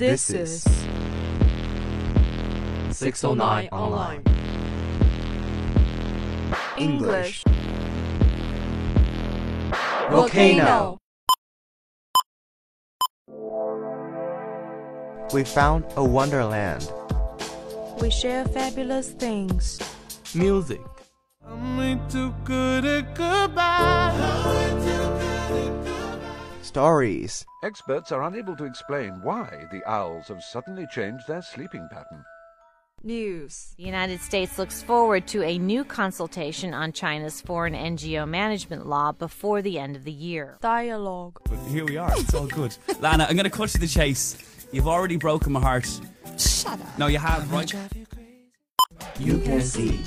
This is 609 Online English. Volcano. We found a wonderland. We share fabulous things. Music. Stories. Experts are unable to explain why the owls have suddenly changed their sleeping pattern. News. The United States looks forward to a new consultation on China's foreign NGO management law before the end of the year. Dialogue. But here we are. It's all good. Lana, I'm going to cut to the chase. You've already broken my heart. Shut up. No, you have, right? You can see.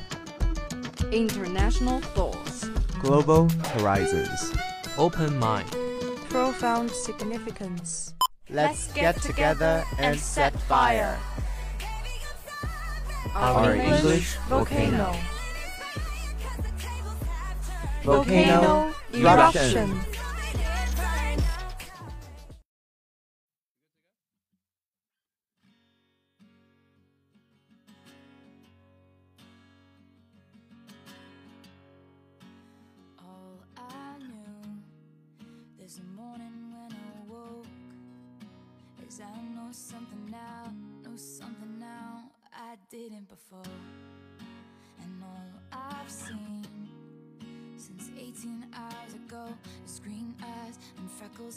International thoughts. Global horizons. Open mind. Profound significance. Let's get together and set fire. Our English volcano. Volcano eruption. All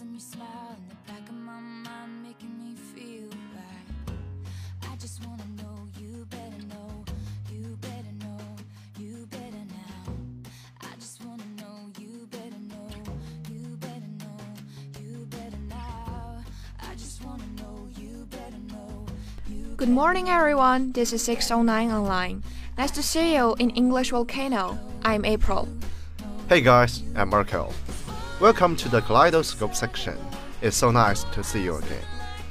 and and your smile in the back of my mind making me feel right. I just wanna know you better know, you better know, you better now. I just wanna know you better know, you better know, you better now. I just wanna know you better know, you Good morning, everyone. This is 609 Online. Nice to see you in English Volcano. I'm April. Hey guys, I'm Marco. Welcome to the Kaleidoscope section. It's so nice to see you again.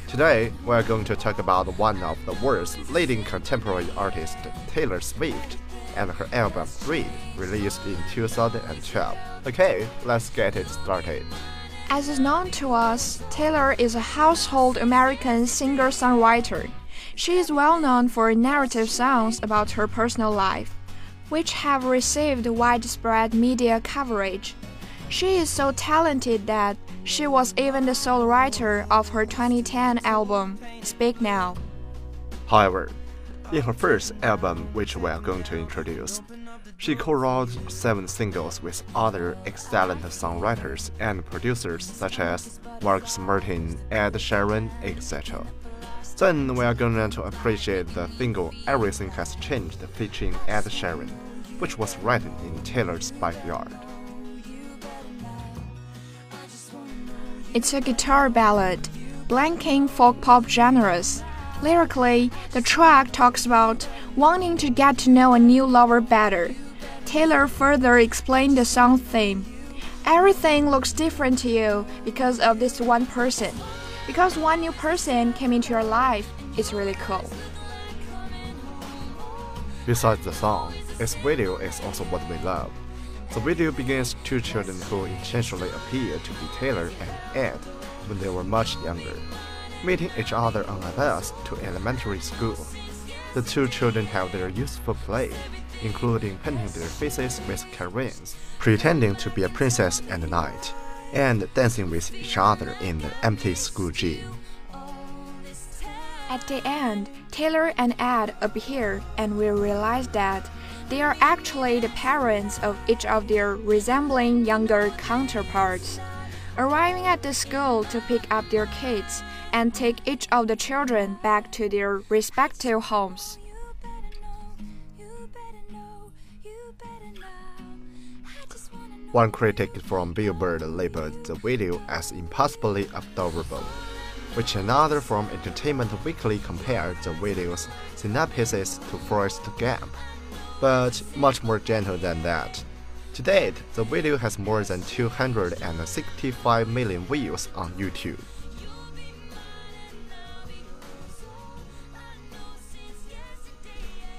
Today, we're going to talk about one of the world's leading contemporary artists, Taylor Swift, and her album Red, released in 2012. Okay, let's get it started. As is known to us, Taylor is a household American singer songwriter. She is well known for narrative songs about her personal life, which have received widespread media coverage. She is so talented that she was even the sole writer of her 2010 album, Speak Now. However, in her first album, which we are going to introduce, she co-wrote seven singles with other excellent songwriters and producers such as Max Martin, Ed Sheeran, etc. Then we are going to appreciate the single Everything Has Changed featuring Ed Sheeran, which was written in Taylor's backyard. It's a guitar ballad, blanking folk pop genres. Lyrically, the track talks about wanting to get to know a new lover better. Taylor further explained the song's theme. Everything looks different to you because of this one person. Because one new person came into your life, it's really cool. Besides the song, its video is also what we love. The video begins two children who intentionally appear to be Taylor and Ed when they were much younger, meeting each other on a bus to elementary school. The two children have their youthful play, including painting their faces with crayons, pretending to be a princess and a knight, and dancing with each other in the empty school gym. At the end, Taylor and Ed appear, and we realize that they are actually the parents of each of their resembling younger counterparts. Arriving at the school to pick up their kids and take each of the children back to their respective homes. One critic from Billboard labeled the video as impossibly adorable, which another from Entertainment Weekly compared the video's synopsis to Forrest Gump, but much more gentle than that. To date, the video has more than 265 million views on YouTube.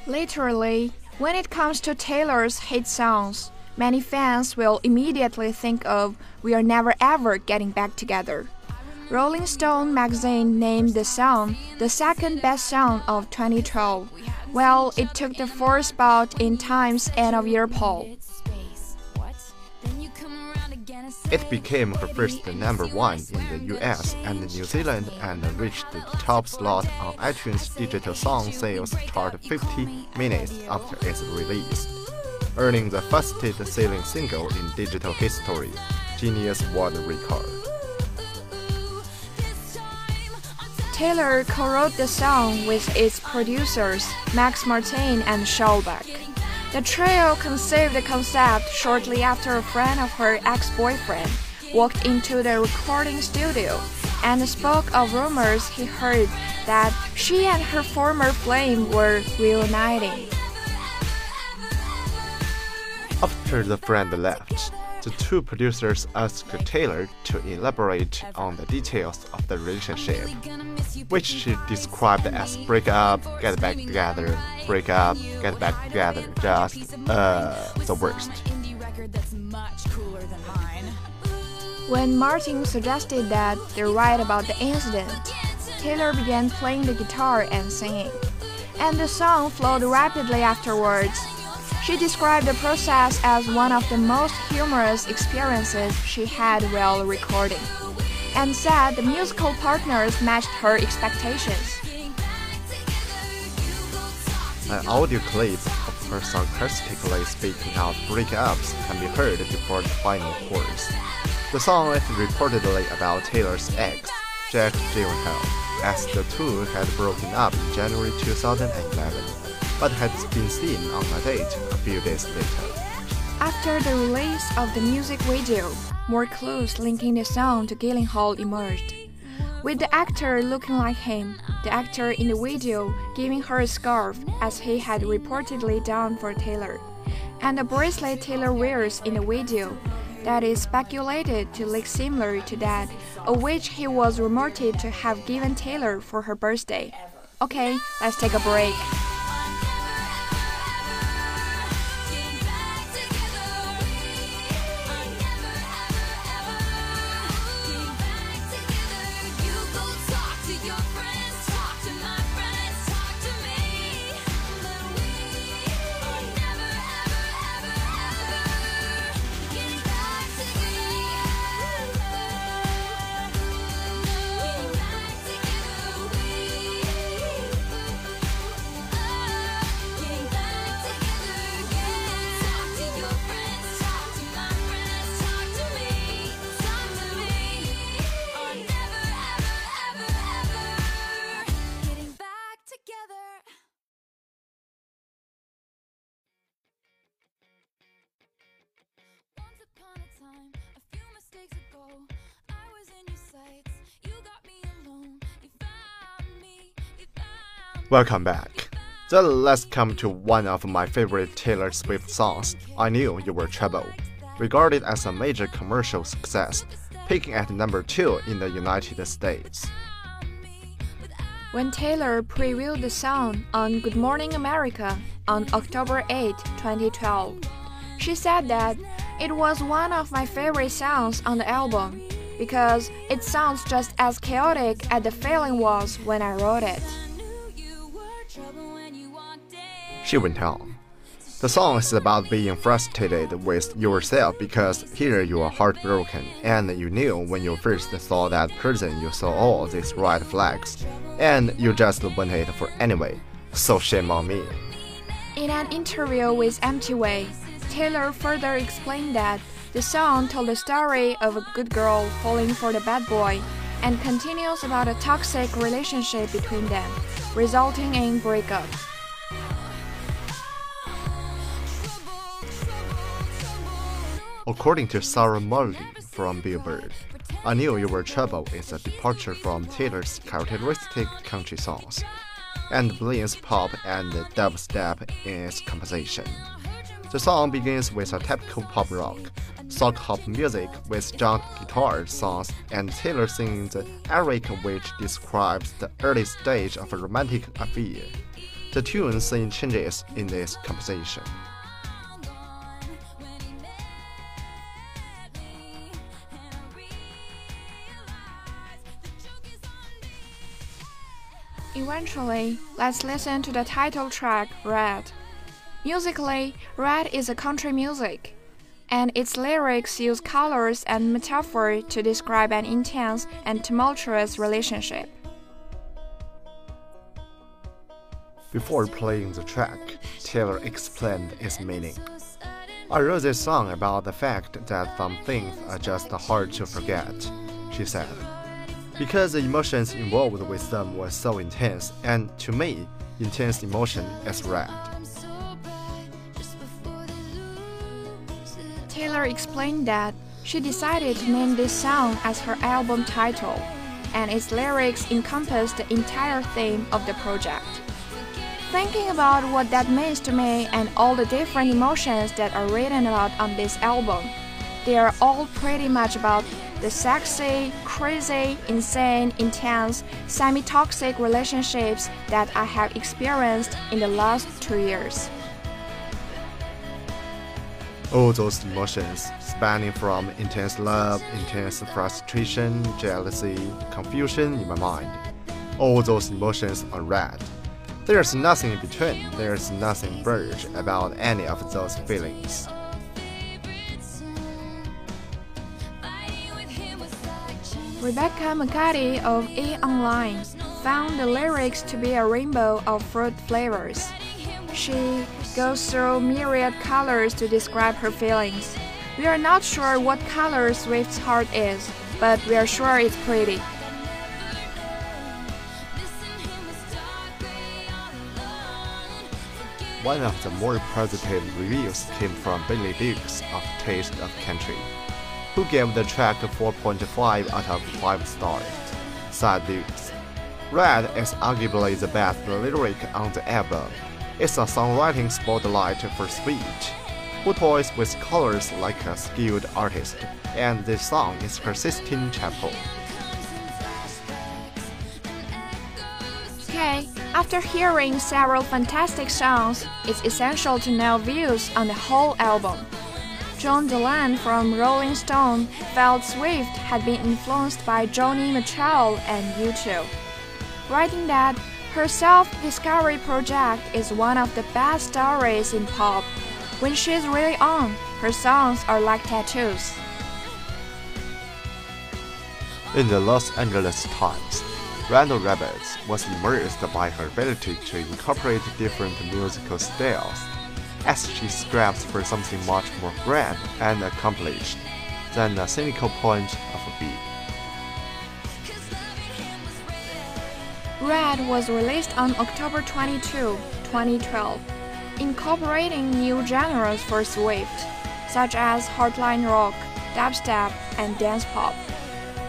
Literally, when it comes to Taylor's hit songs, many fans will immediately think of We Are Never Ever Getting Back Together. Rolling Stone magazine named the song the second best song of 2012, while it took the fourth spot in Time's end of year poll. It became her first number one in the US and New Zealand and reached the top slot on iTunes Digital Song Sales Chart 50 minutes after its release, earning the fastest selling single in digital history, Guinness World Record. Taylor co-wrote the song with its producers Max Martin and Shellback. The trio conceived the concept shortly after a friend of her ex-boyfriend walked into the recording studio and spoke of rumors he heard that she and her former flame were reuniting. After the friend left, the two producers asked Taylor to elaborate on the details of the relationship, which she described as break up, get back together, break up, get back together, just, uh, the worst. When Martin suggested that they write about the incident, Taylor began playing the guitar and singing, and the song flowed rapidly afterwards. She described the process as one of the most humorous experiences she had while recording, and said the musical partners matched her expectations. An audio clip of her sarcastically speaking out breakups can be heard before the final chorus. The song is reportedly about Taylor's ex, Jack Gyllenhaal, as the two had broken up in January 2011, but had been seen on a date a few days later. After the release of the music video, more clues linking the song to Gyllenhaal emerged. With the actor looking like him, the actor in the video giving her a scarf as he had reportedly done for Taylor, and the bracelet Taylor wears in the video that is speculated to look similar to that of which he was rumored to have given Taylor for her birthday. Okay, let's take a break. Welcome back. Then let's come to one of my favorite Taylor Swift songs, I Knew You Were Trouble, regarded as a major commercial success, peaking at number 2 in the United States. When Taylor previewed the song on Good Morning America on October 8, 2012, she said that it was one of my favorite songs on the album because it sounds just as chaotic as the feeling was when I wrote it. She went on. The song is about being frustrated with yourself because here you are heartbroken and you knew when you first saw that person you saw all these red flags and you just went it for anyway. So shame on me. In an interview with MTV, Taylor further explained that the song told the story of a good girl falling for the bad boy and continues about a toxic relationship between them, resulting in breakup. According to Sarah Mulligan from Billboard, I Knew You Were Trouble is a departure from Taylor's characteristic country songs, and blends pop and dubstep in its composition. The song begins with a typical pop rock, sock hop music with junk guitar songs, and Taylor sings Eric, which describes the early stage of a romantic affair. The tune scene changes in this composition. Eventually, let's listen to the title track, Red. Musically, Red is a country music, and its lyrics use colors and metaphor to describe an intense and tumultuous relationship. Before playing the track, Taylor explained its meaning. I wrote this song about the fact that some things are just hard to forget, she said. Because the emotions involved with them were so intense, and to me, intense emotion is red. Taylor explained that she decided to name this song as her album title, and its lyrics encompass the entire theme of the project. Thinking about what that means to me and all the different emotions that are written about on this album, they are all pretty much about the sexy, crazy, insane, intense, semi toxic relationships that I have experienced in the last two years. All those emotions, spanning from intense love, intense frustration, jealousy, confusion in my mind, all those emotions are red. There's nothing in between, there's nothing blurred about any of those feelings. Rebecca McCarty of E! Online found the lyrics to be a rainbow of fruit flavors. She goes through myriad colors to describe her feelings. We are not sure what color Swift's heart is, but we are sure it's pretty. One of the more positive reviews came from Billy Dukes of Taste of Country, who gave the track 4.5 out of 5 stars. Said Dukes, Red is arguably the best lyric on the album. It's a songwriting spotlight for Swift, who toys with colors like a skilled artist, and this song is her Sistine Chapel. Okay, after hearing several fantastic songs, it's essential to know views on the whole album. John Dolan from Rolling Stone felt Swift had been influenced by Joni Mitchell and U2, writing that her self-discovery project is one of the best stories in pop. When she's really on, her songs are like tattoos. In the Los Angeles Times, Randall Roberts was immersed by her ability to incorporate different musical styles, as she strives for something much more grand and accomplished than a cynical point of a beat. Red was released on October 22, 2012, incorporating new genres for Swift, such as heartland rock, dubstep, and dance pop.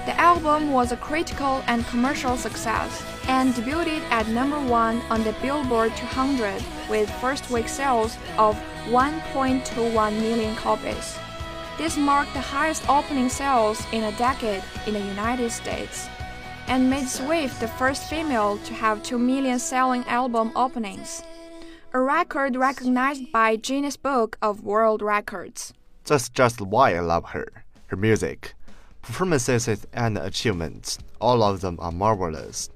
The album was a critical and commercial success and debuted at number one on the Billboard 200 with first week sales of 1.21 million copies. This marked the highest opening sales in a decade in the United States and made Swift the first female to have 2 million selling album openings, a record recognized by Guinness Book of World Records. That's just why I love her. Her music, performances, and achievements, all of them are marvelous.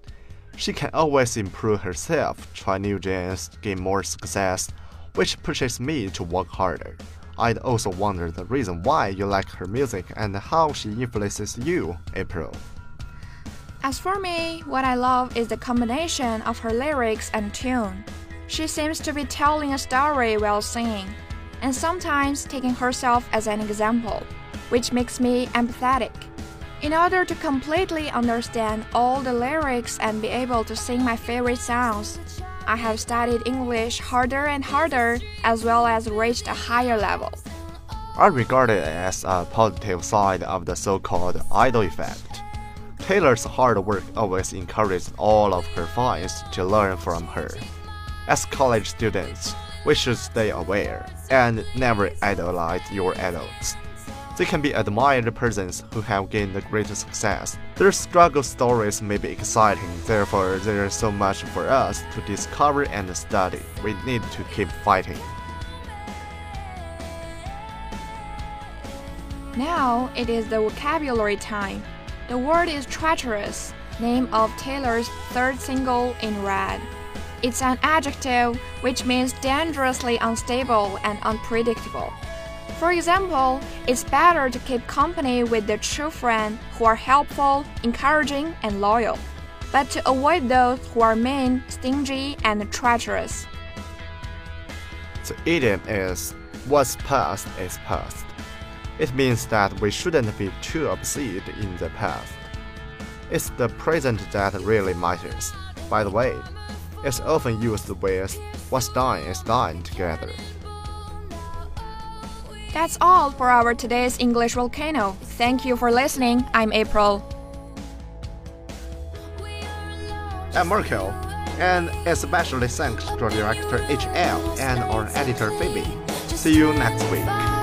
She can always improve herself, try new genres, gain more success, which pushes me to work harder. I'd also wonder the reason why you like her music and how she influences you, April. As for me, what I love is the combination of her lyrics and tune. She seems to be telling a story while singing, and sometimes taking herself as an example, which makes me empathetic. In order to completely understand all the lyrics and be able to sing my favorite songs, I have studied English harder and harder, as well as reached a higher level. I regard it as a positive side of the so called idol effect. Taylor's hard work always encouraged all of her fans to learn from her. As college students, we should stay aware and never idolize your idols. They can be admired persons who have gained great success. Their struggle stories may be exciting, therefore, there is so much for us to discover and study. We need to keep fighting. Now it is the vocabulary time. The word is treacherous, name of Taylor's third single in red. It's an adjective which means dangerously unstable and unpredictable. For example, it's better to keep company with the true friends who are helpful, encouraging, and loyal, but to avoid those who are mean, stingy, and treacherous. The idiom is what's past is past. It means that we shouldn't be too obsessed in the past. It's the present that really matters. By the way, it's often used with what's dying is dying together. That's all for our today's English Volcano. Thank you for listening. I'm April. I'm Marco, and especially thanks to director HL and our editor Phoebe. See you next week.